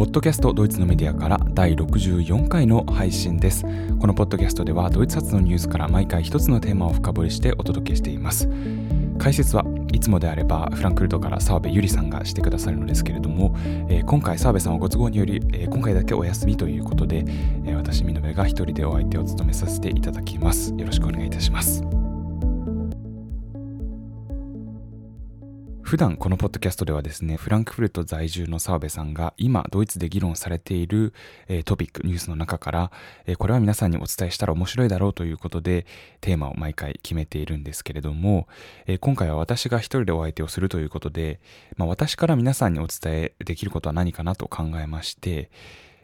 ポッドキャストドイツのメディアから第64回の配信です。このポッドキャストではドイツ発のニュースから毎回一つのテーマを深掘りしてお届けしています。解説はいつもであればフランクフルトから澤部ゆりさんがしてくださるのですけれども、えー、今回澤部さんはご都合により、えー、今回だけお休みということで、えー、私、美濃が一人でお相手を務めさせていただきます。よろしくお願いいたします。普段このポッドキャストではですね、フランクフルト在住の澤部さんが今ドイツで議論されている、え、トピック、ニュースの中から、え、これは皆さんにお伝えしたら面白いだろうということでテーマを毎回決めているんですけれども、え、今回は私が一人でお相手をするということで、まあ、私から皆さんにお伝えできることは何かなと考えまして、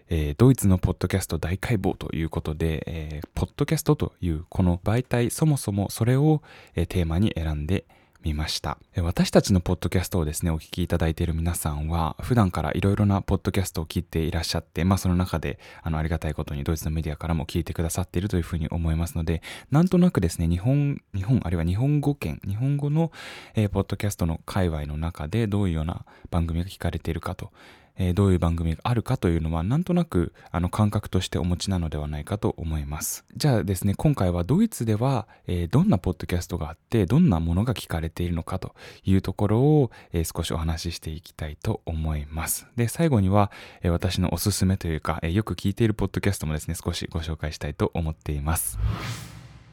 えー、ドイツのポッドキャスト大解剖ということで、えー、ポッドキャストというこの媒体そもそもそれを、えー、テーマに選んでみました。私たちのポッドキャストをですね、お聞きいただいている皆さんは、普段からいろいろなポッドキャストを聞いていらっしゃって、まあその中で、あの、ありがたいことにドイツのメディアからも聞いてくださっているというふうに思いますので、なんとなくですね、日本、日本、あるいは日本語圏、日本語の、えー、ポッドキャストの界隈の中でどういうような番組が聞かれているかとえー、どういう番組があるかというのはなんとなくあの感覚としてお持ちなのではないかと思います。じゃあですね、今回はドイツでは、えー、どんなポッドキャストがあってどんなものが聞かれているのかというところを、えー、少しお話ししていきたいと思います。で、最後には、え私のおすすめというか、えよく聞いているポッドキャストもですね、少しご紹介したいと思っています。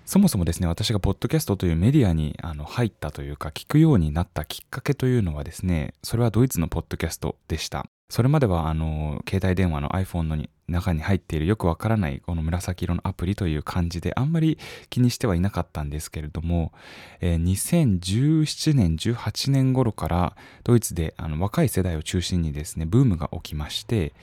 そもそもですね、私がポッドキャストというメディアにあの入ったというか、聞くようになったきっかけというのはですね、それはドイツのポッドキャストでした。それまではあの携帯電話の iPhone の中に入っているよくわからないこの紫色のアプリという感じであんまり気にしてはいなかったんですけれども、えー、2017年18年頃からドイツであの若い世代を中心にですねブームが起きまして、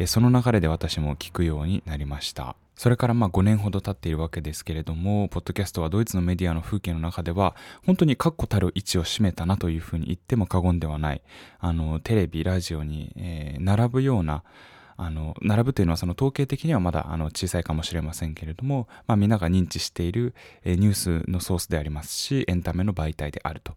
え、その流れで私も聞くようになりました。それからまあ5年ほど経っているわけですけれども、ポッドキャストはドイツのメディアの風景の中では、本当に確固たる位置を占めたなというふうに言っても過言ではない、あの、テレビ、ラジオに、えー、並ぶような、あの、並ぶというのはその統計的にはまだあの小さいかもしれませんけれども、まあみんなが認知している、えー、ニュースのソースでありますし、エンタメの媒体であると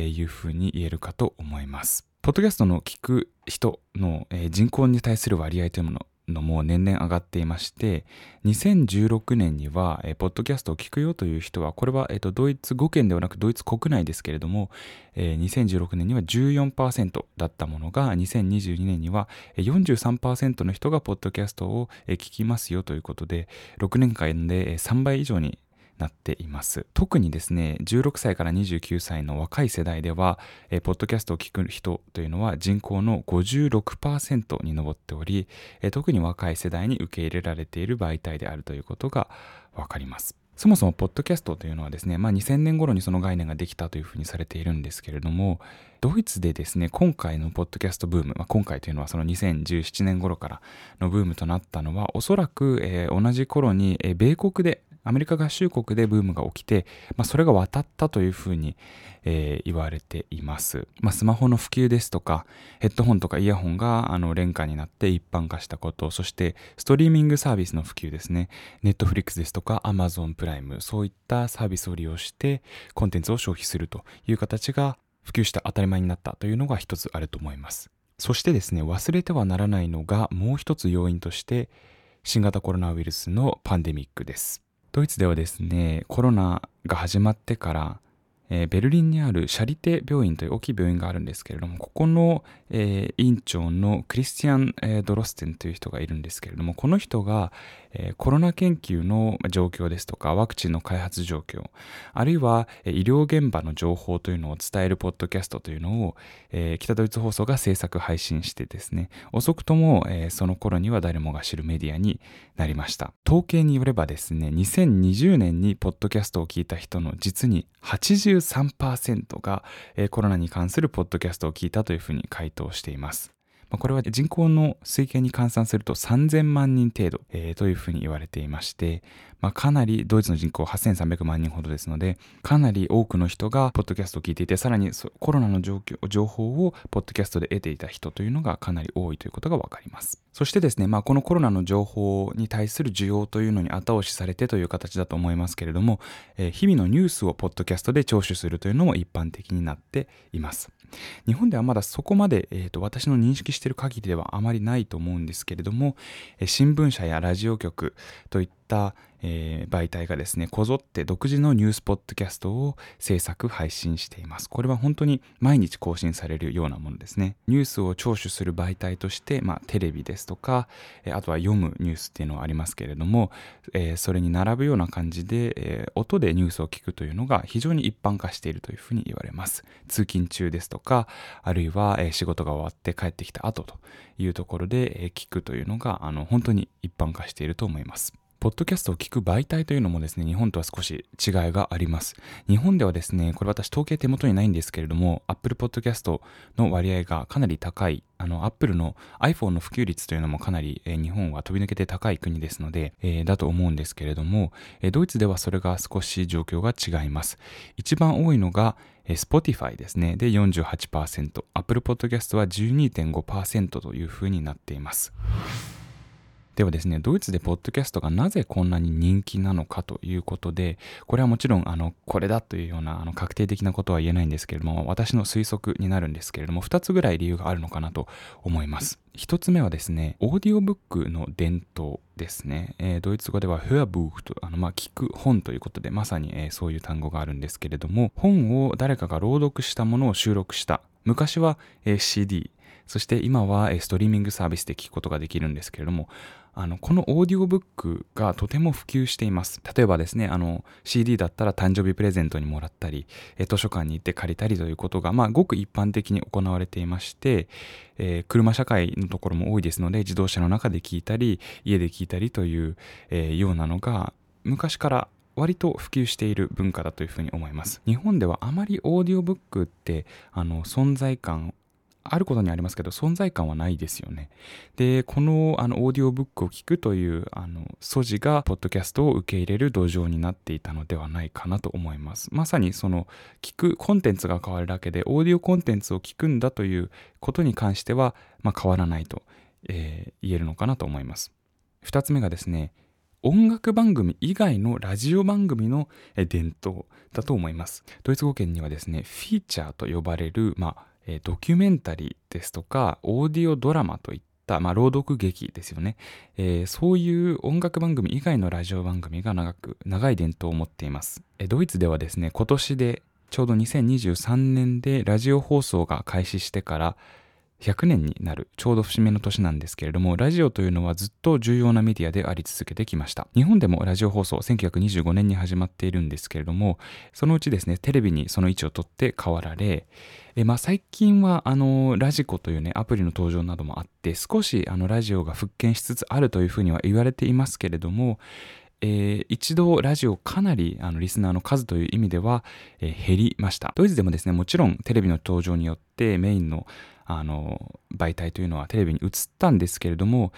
いうふうに言えるかと思います。ポッドキャストの聞く人の、人口に対する割合というもの、のも年々上がっていまして2016年には、えー、ポッドキャストを聞くよという人はこれは、えーと、ドイツ語圏ではなくドイツ国内ですけれども、えー、2016年には14%だったものが2022年には43%の人がポッドキャストを聞きますよということで6年間で3倍以上になっています。特にですね、16歳から29歳の若い世代では、え、ポッドキャストを聞く人というのは人口の56%に上っており、え、特に若い世代に受け入れられている媒体であるということがわかります。そもそもポッドキャストというのはですね、まあ、2000年頃にその概念ができたというふうにされているんですけれども、ドイツでですね、今回のポッドキャストブーム、まあ、今回というのはその2017年頃からのブームとなったのは、おそらく、えー、同じ頃に、えー、米国でアメリカ合衆国でブームが起きて、まあ、それが渡ったというふうに、えー、言われています。まあ、スマホの普及ですとか、ヘッドホンとかイヤホンがあの廉価になって一般化したこと、そしてストリーミングサービスの普及ですね。ネットフリックスですとか、アマゾンプライム、そういったサービスを利用してコンテンツを消費するという形が普及した当たり前になったというのが一つあると思います。そしてですね、忘れてはならないのがもう一つ要因として、新型コロナウイルスのパンデミックです。ドイツではですね、コロナが始まってから、えー、ベルリンにあるシャリテ病院という大きい病院があるんですけれども、ここの、えー、院長のクリスティアン・ドロステンという人がいるんですけれども、この人が、えー、コロナ研究の状況ですとか、ワクチンの開発状況、あるいは、えー、医療現場の情報というのを伝えるポッドキャストというのを、えー、北ドイツ放送が制作配信してですね、遅くとも、えー、その頃には誰もが知るメディアになりました。統計によればですね、2020年にポッドキャストを聞いた人の実に63%が、え、コロナに関するポッドキャストを聞いたというふうに回答しています。まあ、これは人口の推計に換算すると3000万人程度、えー、というふうに言われていまして、まあ、かなりドイツの人口8300万人ほどですので、かなり多くの人がポッドキャストを聞いていて、さらにコロナの情報をポッドキャストで得ていた人というのがかなり多いということがわかります。そしてですね、まあ、このコロナの情報に対する需要というのに後押しされてという形だと思いますけれども、えー、日々のニュースをポッドキャストで聴取するというのも一般的になっています。日本ではまだそこまで、えーと、私の認識している限りではあまりないと思うんですけれども、え新聞社やラジオ局といった、たえー、媒体がですねこぞって独自のニュースポッドキャストを制作配信しています。これは本当に毎日更新されるようなものですね。ニュースを聴取する媒体として、まあ、テレビですとか、え、あとは読むニュースっていうのはありますけれども、えー、それに並ぶような感じで、え音でニュースを聞くというのが非常に一般化しているというふうに言われます。通勤中ですとかあるいは、え仕事が終わって帰ってきた後というところで、え聞くというのがあの本当に一般化していると思います。ポッドキャストを聞く媒体というのもですね、日本とは少し違いがあります。日本ではですね、これ私統計手元にないんですけれども、Apple Podcast の割合がかなり高い、あの、Apple の iPhone の普及率というのもかなり、えー、日本は飛び抜けて高い国ですので、えー、だと思うんですけれども、えー、ドイツではそれが少し状況が違います。一番多いのが、え Spotify ですね。で48%、Apple Podcast は12.5%というふうになっています。ではですね、ドイツでポッドキャストがなぜこんなに人気なのかということで、これはもちろん、あの、これだというような、あの、確定的なことは言えないんですけれども、私の推測になるんですけれども、2つぐらい理由があるのかなと思います。1つ目はですね、オーディオブックの伝統ですね。えー、ドイツ語ではフェアブークと、あの、まあ、聞く本ということで、まさに、えー、そういう単語があるんですけれども、本を誰かが朗読したものを収録した。昔は、えー、CD、そして今はストリーミングサービスで聞くことができるんですけれども、あのこのオーディオブックがとても普及しています。例えばですね、あの CD だったら誕生日プレゼントにもらったり、図書館に行って借りたりということが、まあ、ごく一般的に行われていまして、えー、車社会のところも多いですので、自動車の中で聞いたり、家で聞いたりという、えー、ようなのが、昔から割と普及している文化だというふうに思います。日本ではあまりオーディオブックってあの存在感あることにありますけど存在感はないですよね。でこのあのオーディオブックを聞くというあの素地がポッドキャストを受け入れる土壌になっていたのではないかなと思います。まさにその聞くコンテンツが変わるだけでオーディオコンテンツを聞くんだということに関しては、まあ、変わらないと、えー、言えるのかなと思います。2つ目がですね音楽番組以外のラジオ番組の伝統だと思います。ドイツ語圏にはですね、フィーチャーと呼ばれる、まあ、えドキュメンタリーですとかオーディオドラマといった、まあ、朗読劇ですよね、えー、そういう音楽番組以外のラジオ番組が長く長い伝統を持っています、えドイツではですね今年でちょうど2023年でラジオ放送が開始してから100年になるちょうど節目の年なんですけれどもラジオというのはずっと重要なメディアであり続けてきました日本でもラジオ放送1925年に始まっているんですけれどもそのうちですねテレビにその位置を取って変わられまあ、最近はあのラジコというねアプリの登場などもあって少しあのラジオが復権しつつあるというふうには言われていますけれどもえー、一度ラジオかなりリスナーの数という意味では、えー、減りました。ドイツでもですね、もちろんテレビの登場によってメインのあの媒体というのはテレビに移ったんですけれども、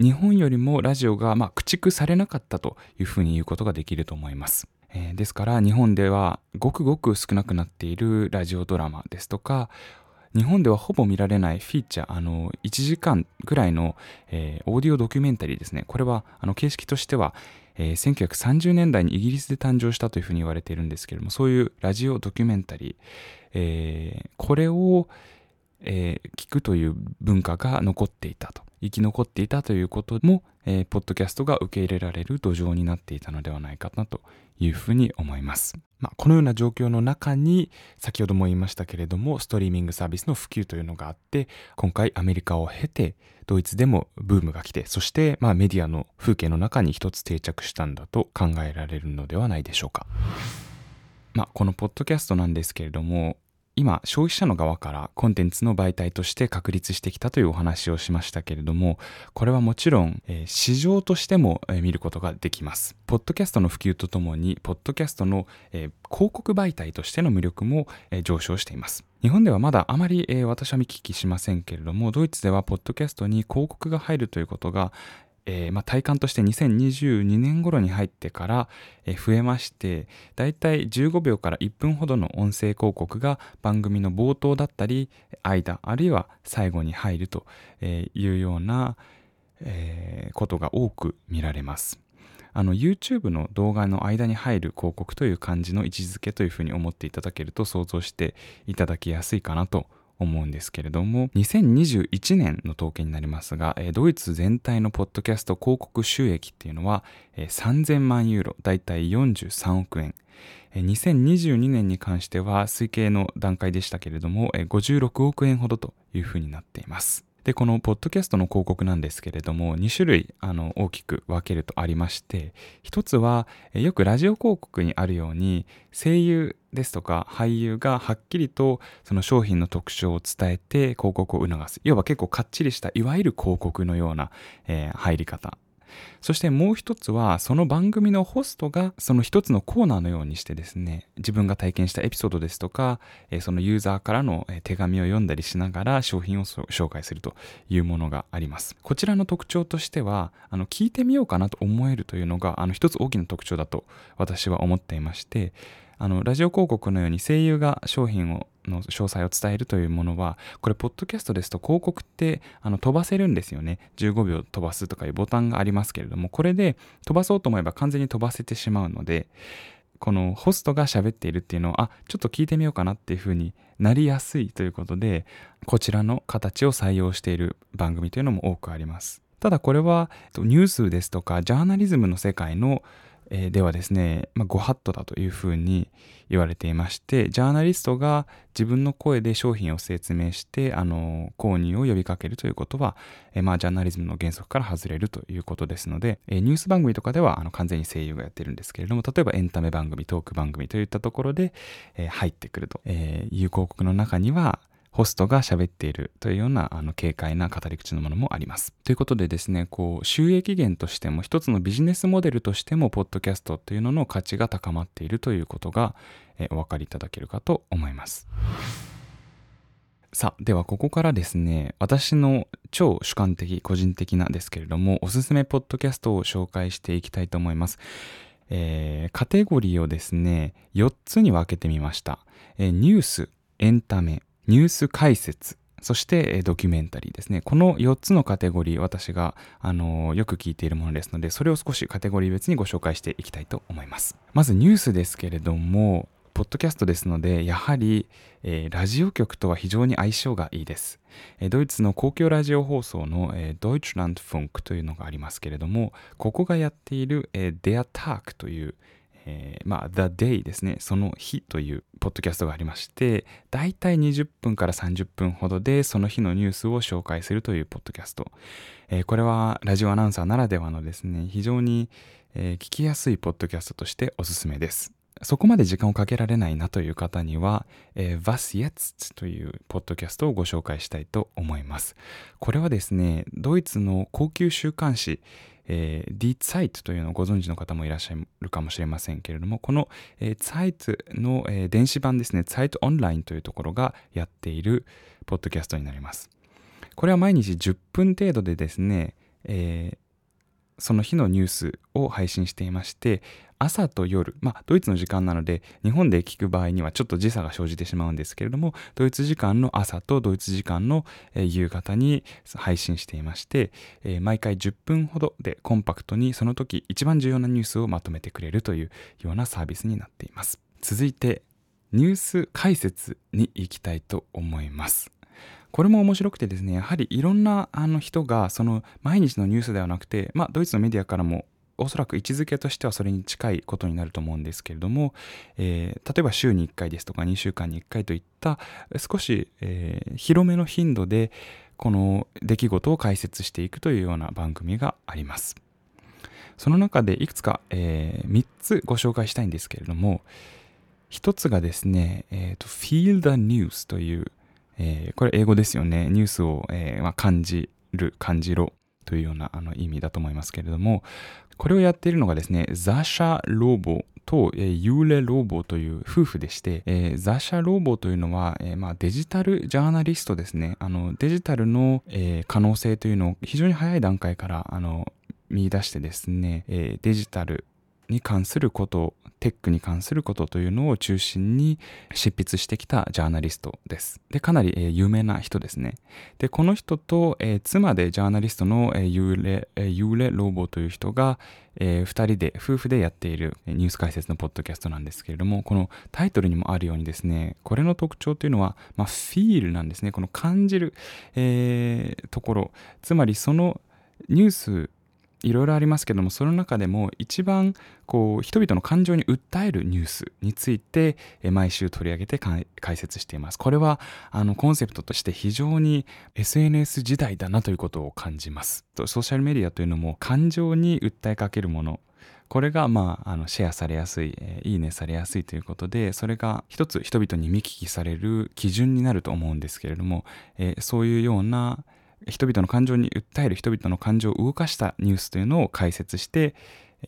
日本よりもラジオが、まあ、駆逐されなかったというふうに言うことができると思います。えー、ですから日本ではごくごく少なくなっているラジオドラマですとか日本ではほぼ見られないフィーチャー、あの、1時間ぐらいの、えー、オーディオドキュメンタリーですね。これは、あの、形式としては、えー、1930年代にイギリスで誕生したというふうに言われているんですけれども、そういうラジオドキュメンタリー、えー、これを、えー、聞くという文化が残っていたと生き残っていたということも、えー、ポッドキャストが受け入れられる土壌になっていたのではないかなというふうに思います。まあ、このような状況の中に先ほども言いましたけれどもストリーミングサービスの普及というのがあって今回アメリカを経てドイツでもブームが来てそしてまあメディアの風景の中に一つ定着したんだと考えられるのではないでしょうか。まあ、このポッドキャストなんですけれども今消費者の側からコンテンツの媒体として確立してきたというお話をしましたけれどもこれはもちろん、えー、市場としても、えー、見ることができます。ポッドキャストの普及とともにポッドキャストの、えー、広告媒体としての魅力も、え上昇しています。日本ではまだあまり、え私は見聞きしませんけれどもドイツではポッドキャストに広告が入るということが、えー、まあ、体感として2022年頃に入ってから、えー、増えましてだいたい15秒から1分ほどの音声広告が番組の冒頭だったり間あるいは最後に入るというような、えー、ことが多く見られます。の YouTube の動画の間に入る広告という感じの位置づけというふうに思っていただけると想像していただきやすいかなと思うんですけれども2021年の統計になりますが、ドイツ全体のポッドキャスト広告収益っていうのは、3000万ユーロだいたい43億円。2022年に関しては推計の段階でしたけれども56億円ほどというふうになっています。で、このポッドキャストの広告なんですけれども、2種類あの大きく分けるとありまして、一つはよくラジオ広告にあるように、声優ですとか俳優がはっきりとその商品の特徴を伝えて広告を促す。要は結構かっちりしたいわゆる広告のような、えー、入り方そしてもう一つはその番組のホストがその一つのコーナーのようにしてですね自分が体験したエピソードですとかそのユーザーからの手紙を読んだりしながら商品を紹介するというものがあります。こちらの特徴としてはあの聞いてみようかなと思えるというのがあの一つ大きな特徴だと私は思っていましてあのラジオ広告のように声優が商品をの詳細を伝えるというものはこれポッドキャストですと広告ってあの飛ばせるんですよね。15秒飛ばすとかいうボタンがありますけれどもこれで飛ばそうと思えば完全に飛ばせてしまうのでこのホストが喋っているっていうのをあちょっと聞いてみようかなっていうふうになりやすいということでこちらの形を採用している番組というのも多くあります。ただこれはニュースですとかジャーナリズムの世界のえー、ではですね、まあ、ご法度だというふうに言われていましてジャーナリストが自分の声で商品を説明してあの購入を呼びかけるということは、えー、まあ、ジャーナリズムの原則から外れるということですので、えー、ニュース番組とかではあの完全に声優がやってるんですけれども例えばエンタメ番組トーク番組といったところで、え入ってくるとえいう広告の中にはホストが喋っているというようなあの軽快な語り口のものもあります。ということでですね、こう収益源としても一つのビジネスモデルとしても、ポッドキャストというのの価値が高まっているということが、えお分かりいただけるかと思います。さあ、ではここからですね、私の超主観的、個人的なんですけれども、おすすめポッドキャストを紹介していきたいと思います。えー、カテゴリーをですね、4つに分けてみました。えー、ニュース、エンタメ、ニュース解説、そしてドキュメンタリーですね。この4つのカテゴリー、私が、あのよく聞いているものですので、それを少しカテゴリー別にご紹介していきたいと思います。まずニュースですけれども、ポッドキャストですので、やはり、えー、ラジオ局とは非常に相性がいいです。えー、ドイツの公共ラジオ放送の、えー、Deutschlandfunk というのがありますけれども、ここがやっている、えー、Der Tag という、えー、まあ、The Day ですね、その日というポッドキャストがありまして、だいたい20分から30分ほどでその日のニュースを紹介するというポッドキャスト。えー、これはラジオアナウンサーならではのですね、非常に、えー、聞きやすいポッドキャストとしておすすめです。そこまで時間をかけられないなという方には、えー、Was jetzt というポッドキャストをご紹介したいと思います。これはですね、ドイツの高級週刊誌、えー、Die Zeit というのをご存知の方もいらっしゃるかもしれませんけれども、この、えー、Zeit の、えー、電子版ですね、Zeit Online というところがやっているポッドキャストになります。これは毎日10分程度でですね、えー、その日のニュースを配信していまして、朝と夜、まあ、ドイツの時間なので、日本で聞く場合にはちょっと時差が生じてしまうんですけれども、ドイツ時間の朝とドイツ時間の夕方に配信していまして、毎回10分ほどでコンパクトにその時一番重要なニュースをまとめてくれるというようなサービスになっています。続いて、ニュース解説に行きたいと思います。これも面白くてですね、やはりいろんなあの人が、その毎日のニュースではなくて、まあ、ドイツのメディアからもおそらく位置づけとしてはそれに近いことになると思うんですけれども、えー、例えば週に1回ですとか2週間に1回といった少し、えー、広めの頻度でこの出来事を解説していくというような番組があります。その中でいくつか、えー、3つご紹介したいんですけれども、1つがですね、えーと、Feel the News という、えー、これ英語ですよね。ニュースを、えーまあ、感じる、感じろというようなあの意味だと思いますけれども、これをやっているのがですね、ザシャ・ローボと、えー、ユーレ・ローボという夫婦でして、えー、ザシャ・ローボというのは、えーまあ、デジタルジャーナリストですね。あのデジタルの、えー、可能性というのを非常に早い段階からあの見出してですね、えー、デジタルに関することテックに関することというのを中心に執筆してきたジャーナリストです。で、かなり、えー、有名な人ですね。で、この人と、えー、妻でジャーナリストの、えー、ユーレ、えー、ユーレ・ローボという人が、えー、二人で、夫婦でやっているニュース解説のポッドキャストなんですけれども、このタイトルにもあるようにですね、これの特徴というのは、まあ、フィールなんですね。この感じる、えー、ところ。つまりそのニュースいろいろありますけどもその中でも一番こう人々の感情に訴えるニュースについて毎週取り上げて解説しています。これはあのコンセプトとして非常に SNS 時代だなということを感じます。ソーシャルメディアというのも感情に訴えかけるもの。これが、まあ、あのシェアされやすい、えー、いいねされやすいということでそれが一つ人々に見聞きされる基準になると思うんですけれども、えー、そういうような人々の感情に訴える人々の感情を動かしたニュースというのを解説して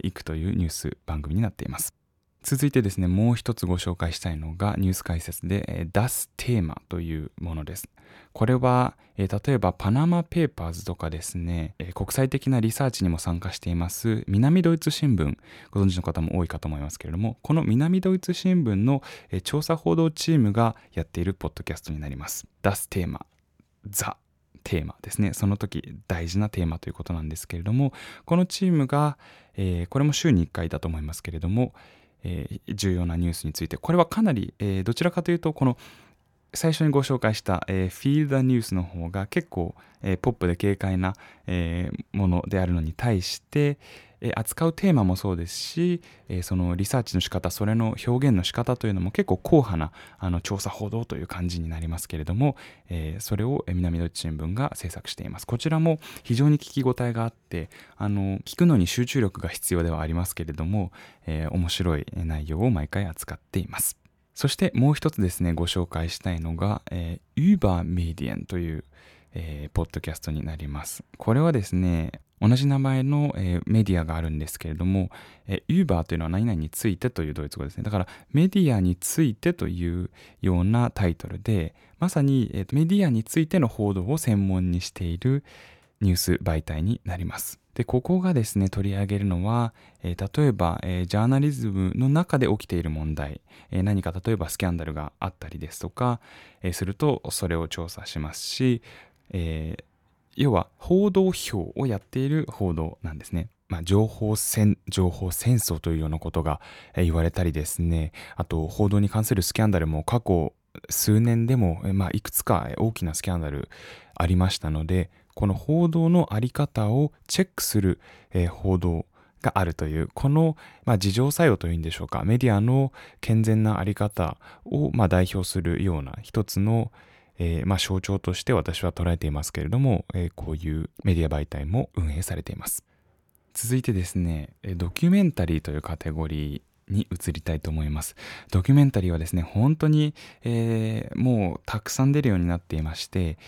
いくというニュース番組になっています。続いてですね、もう一つご紹介したいのがニュース解説で出すテーマというものです。これは、え例えばパナマペーパーズとかですね、え国際的なリサーチにも参加しています南ドイツ新聞、ご存知の方も多いかと思いますけれども、この南ドイツ新聞の、え調査報道チームがやっているポッドキャストになります。出すテーマ、ザテーマですね。その時大事なテーマということなんですけれどもこのチームが、えー、これも週に1回だと思いますけれども、えー、重要なニュースについてこれはかなり、えー、どちらかというとこの最初にご紹介した、えー、フィールダーニュースの方が結構、えー、ポップで軽快な、えー、ものであるのに対して、扱うテーマもそうですし、そのリサーチの仕方それの表現の仕方というのも結構硬派なあの調査報道という感じになりますけれども、それを南ドイツ新聞が制作しています。こちらも非常に聞き応えがあってあの聞くのに集中力が必要ではありますけれども、面白い内容を毎回扱っています。そしてもう一つですねご紹介したいのが、Uber Medien という、えー、ポッドキャストになります。これはですね同じ名前の、えー、メディアがあるんですけれども、えー、Uber というのは何々についてというドイツ語ですね。だからメディアについてというようなタイトルで、まさに、えー、メディアについての報道を専門にしているニュース媒体になります。で、ここがですね、取り上げるのは、えー、例えば、えー、ジャーナリズムの中で起きている問題、えー、何か例えばスキャンダルがあったりですとか、えするとそれを調査しますし、えー、要は報道表をやっている報道なんですね。まあ、情報戦、情報戦争というようなことが言われたりですね、あと報道に関するスキャンダルも過去数年でも、まあ、いくつか大きなスキャンダルありましたので、この報道のあり方をチェックする、報道があるという、この、まあ、自浄作用というんでしょうか、メディアの健全なあり方を、まあ、代表するような一つの、えー、まあ、象徴として私は捉えていますけれども、えー、こういうメディア媒体も運営されています。続いてですね、ドキュメンタリーというカテゴリーに移りたいと思います。ドキュメンタリーはですね、本当に、えー、もうたくさん出るようになっていまして、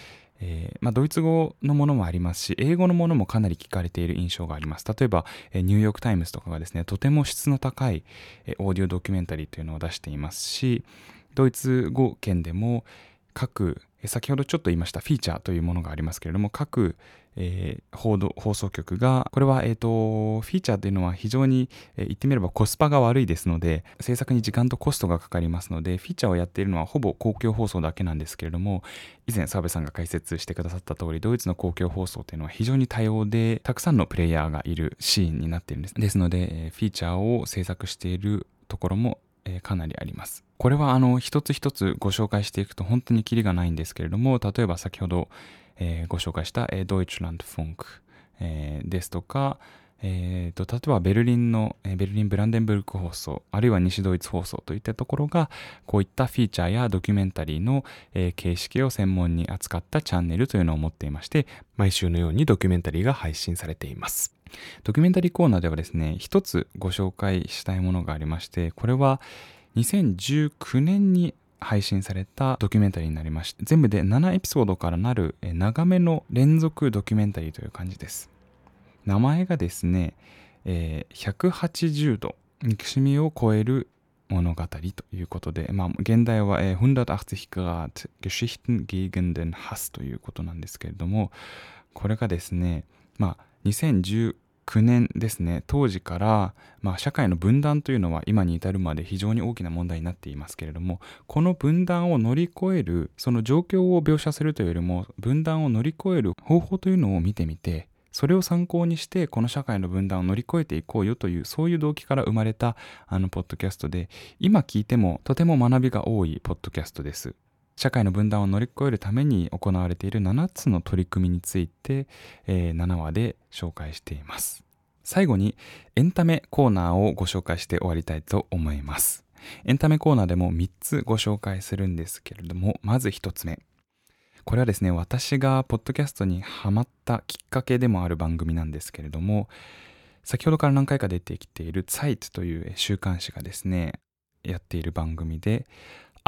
えー、まあ、ドイツ語のものもありますし、英語のものもかなり聞かれている印象があります。例えば、ニューヨークタイムズとかがですね、とても質の高い、オーディオドキュメンタリーというのを出していますし、ドイツ語圏でも、各先ほどちょっと言いましたフィーチャーというものがありますけれども各、えー、報道放送局がこれは、えーと、フィーチャーというのは非常に、えー、言ってみればコスパが悪いですので制作に時間とコストがかかりますのでフィーチャーをやっているのはほぼ公共放送だけなんですけれども以前澤部さんが解説してくださった通りドイツの公共放送というのは非常に多様でたくさんのプレイヤーがいるシーンになっているんですですので、えー、フィーチャーを制作しているところもえー、かなりあります。これはあの一つ一つご紹介していくと本当にキリがないんですけれども例えば先ほど、えー、ご紹介した、えー、 Deutschlandfunk、えー、ですとか、えーと、例えばベルリンの、えー、ベルリンブランデンブルク放送あるいは西ドイツ放送といったところがこういったフィーチャーやドキュメンタリーの、えー、形式を専門に扱ったチャンネルというのを持っていまして毎週のようにドキュメンタリーが配信されています。ドキュメンタリーコーナーではですね一つご紹介したいものがありましてこれは、2019年に配信されたドキュメンタリーになりまして全部で7エピソードからなる長めの連続ドキュメンタリーという感じです。名前がですね、えー、180度憎しみを超える物語ということで、まあ、現代は、えー、180 Grad Geschichten gegen den Hass ということなんですけれどもこれがですね、まあ、2019 2009年ですね当時から、まあ、社会の分断というのは今に至るまで非常に大きな問題になっていますけれどもこの分断を乗り越えるその状況を描写するというよりも分断を乗り越える方法というのを見てみてそれを参考にしてこの社会の分断を乗り越えていこうよというそういう動機から生まれたあのポッドキャストで今聞いてもとても学びが多いポッドキャストです。社会の分断を乗り越えるために行われている7つの取り組みについて、えー、7話で紹介しています。最後にエンタメコーナーをご紹介して終わりたいと思います。エンタメコーナーでも3つご紹介するんですけれども、まず1つ目。これはですね、私がポッドキャストにハマったきっかけでもある番組なんですけれども、先ほどから何回か出てきている Zeit という週刊誌がですね、やっている番組で、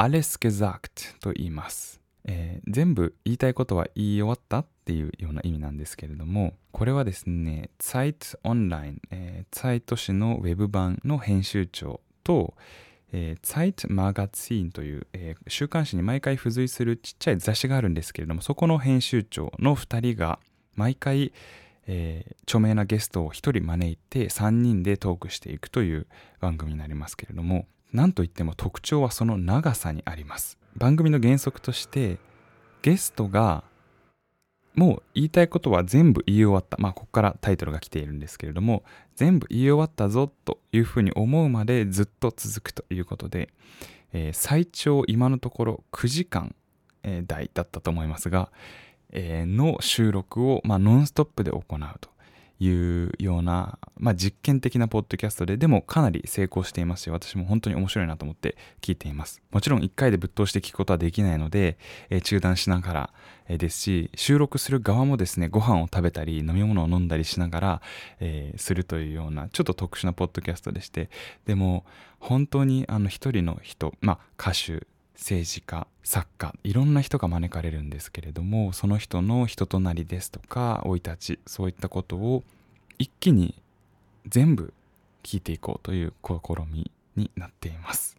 Alles gesagt と言います。えー、全部言いたいことは言い終わったっていうような意味なんですけれども、これはですね、Zeit Online、えー、Zeit 紙のウェブ版の編集長と、えー、Zeit Magazin という、えー、週刊誌に毎回付随するちっちゃい雑誌があるんですけれども、そこの編集長の2人が毎回、えー、著名なゲストを1人招いて3人でトークしていくという番組になりますけれども、なんといっても特徴はその長さにあります。番組の原則としてゲストがもう言いたいことは全部言い終わった。まあ、ここからタイトルが来ているんですけれども、全部言い終わったぞというふうに思うまでずっと続くということで、えー、最長今のところ9時間、台だったと思いますが、えー、の収録を、まあ、ノンストップで行うと。いうような、まあ、実験的なポッドキャストででもかなり成功していますし私も本当に面白いなと思って聞いています。もちろん1回でぶっ通して聞くことはできないので、えー、中断しながら、えー、ですし収録する側もですねご飯を食べたり飲み物を飲んだりしながら、えー、するというようなちょっと特殊なポッドキャストでしてでも本当にあの一人の人まあ歌手政治家作家いろんな人が招かれるんですけれどもその人の人となりですとか生い立ちそういったことを一気に全部聞いていこうという試みになっています。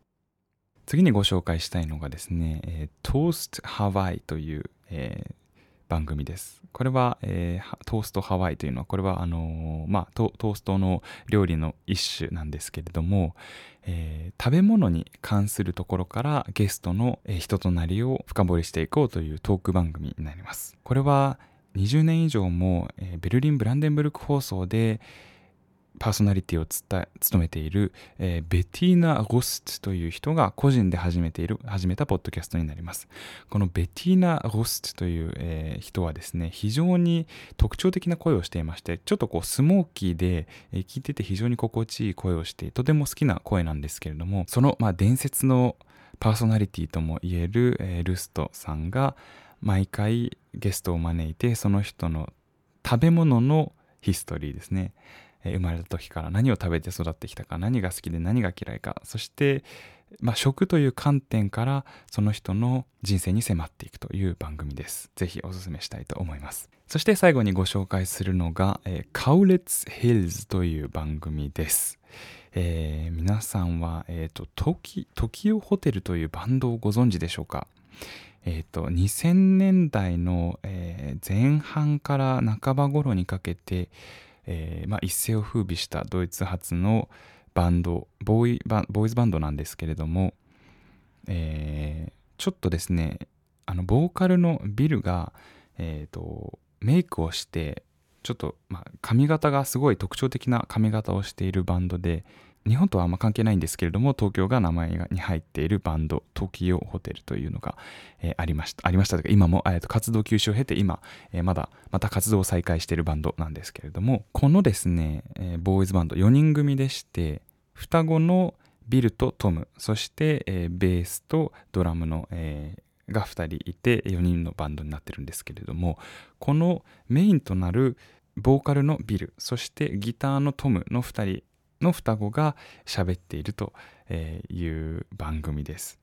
次にご紹介したいのがですね、え、トーストハワイという、えー、番組です。これは、えー、トーストハワイというのは、これはあのー、まあト、トーストの料理の一種なんですけれども、えー、食べ物に関するところからゲストの人となりを深掘りしていこうというトーク番組になります。これは20年以上も、えー、ベルリン・ブランデンブルク放送で、パーソナリティを務めている、えー、ベティーナ・ゴストという人が個人で始めている始めたポッドキャストになります。このベティーナ・ゴストという、えー、人はですね非常に特徴的な声をしていましてちょっとこうスモーキーで、えー、聞いてて非常に心地いい声をしてとても好きな声なんですけれどもその、まあ、伝説のパーソナリティともいえる、えルストさんが毎回ゲストを招いてその人の食べ物のヒストリーですね。生まれた時から何を食べて育ってきたか何が好きで何が嫌いかそして、まあ、食という観点からその人の人生に迫っていくという番組です。ぜひおすすめしたいと思います。そして最後にご紹介するのが、えー、カウレッツ・ヒルズという番組です。えー、皆さんは、えーと、とトキオホテルというバンドをご存知でしょうか？えーと、2000年代の、えー、前半から半ば頃にかけて、えー、まあ、一世を風靡したドイツ発のバンドボーイバボーイズバンドなんですけれども、えー、ちょっとですねあのボーカルのビルが、えーと、メイクをしてちょっと、まあ、髪型がすごい特徴的な髪型をしているバンドで日本とはあんま関係ないんですけれども東京が名前に入っているバンドトキオホテルというのが、えー、ありましたありましたというか今も、えー、活動休止を経て今、えー、まだまた活動を再開しているバンドなんですけれどもこのですね、えー、ボーイズバンド4人組でして双子のビルとトムそして、えー、ベースとドラムの、えー、が2人いて4人のバンドになってるんですけれどもこのメインとなるボーカルのビルそしてギターのトムの2人の双子が喋っているという番組です。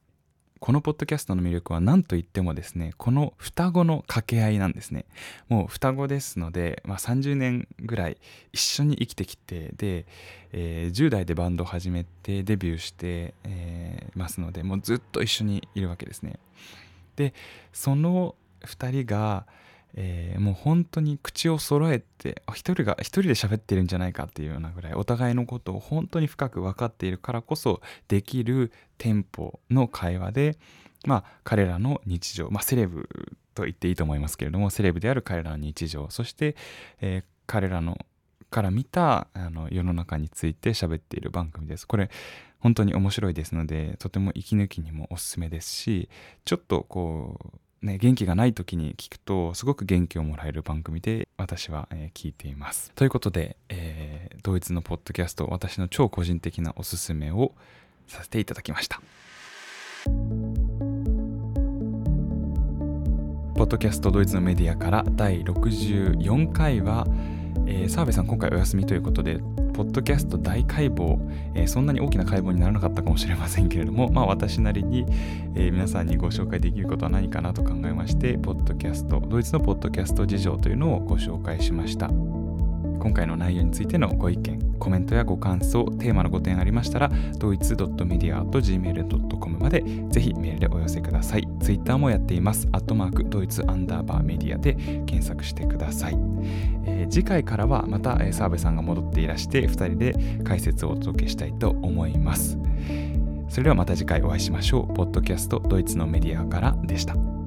このポッドキャストの魅力は何と言ってもですね、この双子の掛け合いなんですね。もう双子ですので、まあ、30年ぐらい一緒に生きてきて、で、えー、10代でバンドを始めてデビューして、えー、ますので、もうずっと一緒にいるわけですね。で、その2人が、えー、もう本当に口を揃えて一人が一人で喋ってるんじゃないかっていうようなぐらいお互いのことを本当に深く分かっているからこそできるテンポの会話でまあ彼らの日常、まあ、セレブと言っていいと思いますけれどもセレブである彼らの日常そして、えー、彼らのから見たあの世の中について喋っている番組です。これ本当に面白いですのでとても息抜きにもおすすめですしちょっとこうね元気がない時に聞くとすごく元気をもらえる番組で私は、えー、聞いています。ということで、えー、ドイツのポッドキャスト私の超個人的なおすすめをさせていただきました。ポッドキャストドイツのメディアから第64回は、えー、澤部さん今回お休みということで、ポッドキャスト大解剖、えー、そんなに大きな解剖にならなかったかもしれませんけれども、まあ私なりに、えー、皆さんにご紹介できることは何かなと考えまして、ポッドキャスト、ドイツのポッドキャスト事情というのをご紹介しました。今回の内容についてのご意見、コメントやご感想、テーマのご提案ありましたら、ドイツ .media.gmail.com までぜひメールでお寄せください。ツイッターもやっています。アットマークドイツアンダーバーメディアで検索してください。えー、次回からはまた、澤部さんが戻っていらして、2人で解説をお届けしたいと思います。それではまた次回お会いしましょう。ポッドキャストドイツのメディアからでした。